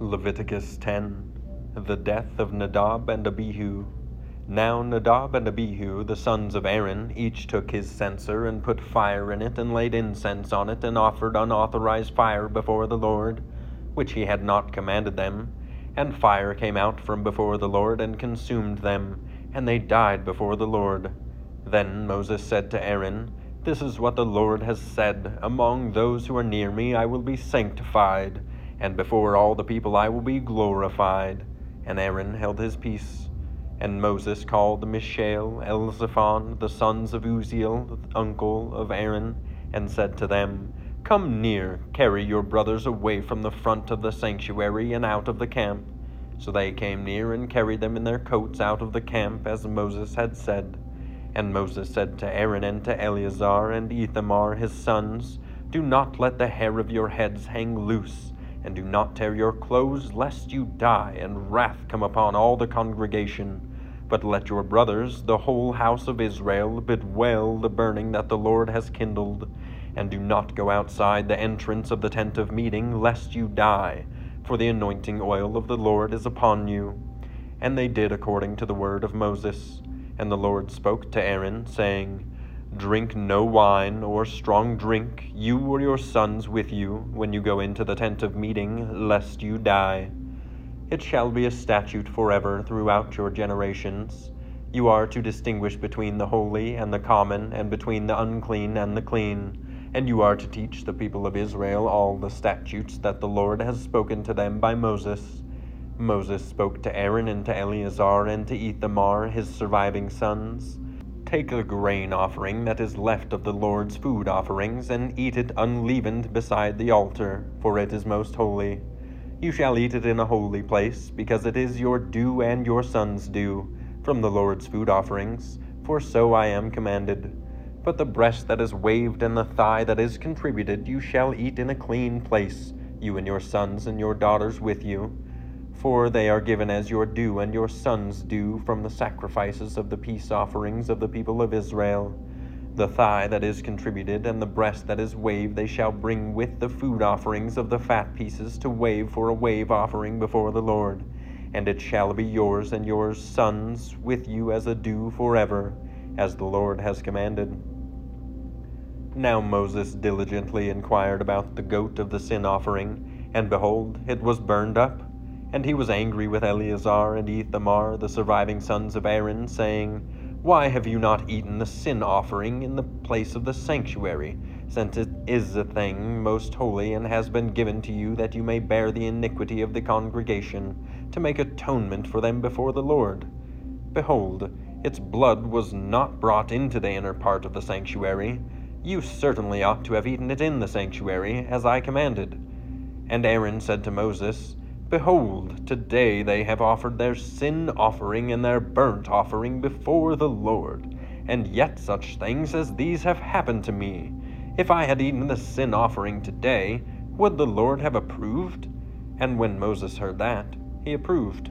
Leviticus 10 The death of Nadab and Abihu. Now Nadab and Abihu, the sons of Aaron, each took his censer and put fire in it, and laid incense on it, and offered unauthorized fire before the Lord, which he had not commanded them. And fire came out from before the Lord, and consumed them, and they died before the Lord. Then Moses said to Aaron, This is what the Lord has said Among those who are near me I will be sanctified and before all the people I will be glorified. And Aaron held his peace. And Moses called Mishael, Elzaphan, the sons of Uzziel, the uncle of Aaron, and said to them, Come near, carry your brothers away from the front of the sanctuary and out of the camp. So they came near and carried them in their coats out of the camp, as Moses had said. And Moses said to Aaron and to Eleazar and Ithamar his sons, Do not let the hair of your heads hang loose and do not tear your clothes, lest you die, and wrath come upon all the congregation. But let your brothers, the whole house of Israel, bewail the burning that the Lord has kindled, and do not go outside the entrance of the tent of meeting, lest you die, for the anointing oil of the Lord is upon you. And they did according to the word of Moses. And the Lord spoke to Aaron, saying, Drink no wine or strong drink, you or your sons with you, when you go into the tent of meeting, lest you die. It shall be a statute forever throughout your generations. You are to distinguish between the holy and the common, and between the unclean and the clean. And you are to teach the people of Israel all the statutes that the Lord has spoken to them by Moses. Moses spoke to Aaron and to Eleazar and to Ithamar, his surviving sons. Take the grain offering that is left of the Lord's food offerings, and eat it unleavened beside the altar, for it is most holy. You shall eat it in a holy place, because it is your due and your son's due, from the Lord's food offerings, for so I am commanded. But the breast that is waved and the thigh that is contributed you shall eat in a clean place, you and your sons and your daughters with you for they are given as your due and your sons' due from the sacrifices of the peace offerings of the people of Israel. The thigh that is contributed and the breast that is waved they shall bring with the food offerings of the fat pieces to wave for a wave offering before the Lord. And it shall be yours and your sons with you as a due forever, as the Lord has commanded. Now Moses diligently inquired about the goat of the sin offering, and behold, it was burned up and he was angry with Eleazar and Ithamar, the surviving sons of Aaron, saying, Why have you not eaten the sin offering in the place of the sanctuary, since it is a thing most holy, and has been given to you that you may bear the iniquity of the congregation, to make atonement for them before the Lord? Behold, its blood was not brought into the inner part of the sanctuary. You certainly ought to have eaten it in the sanctuary, as I commanded. And Aaron said to Moses, Behold, today they have offered their sin offering and their burnt offering before the Lord, and yet such things as these have happened to me. If I had eaten the sin offering today, would the Lord have approved? And when Moses heard that, he approved.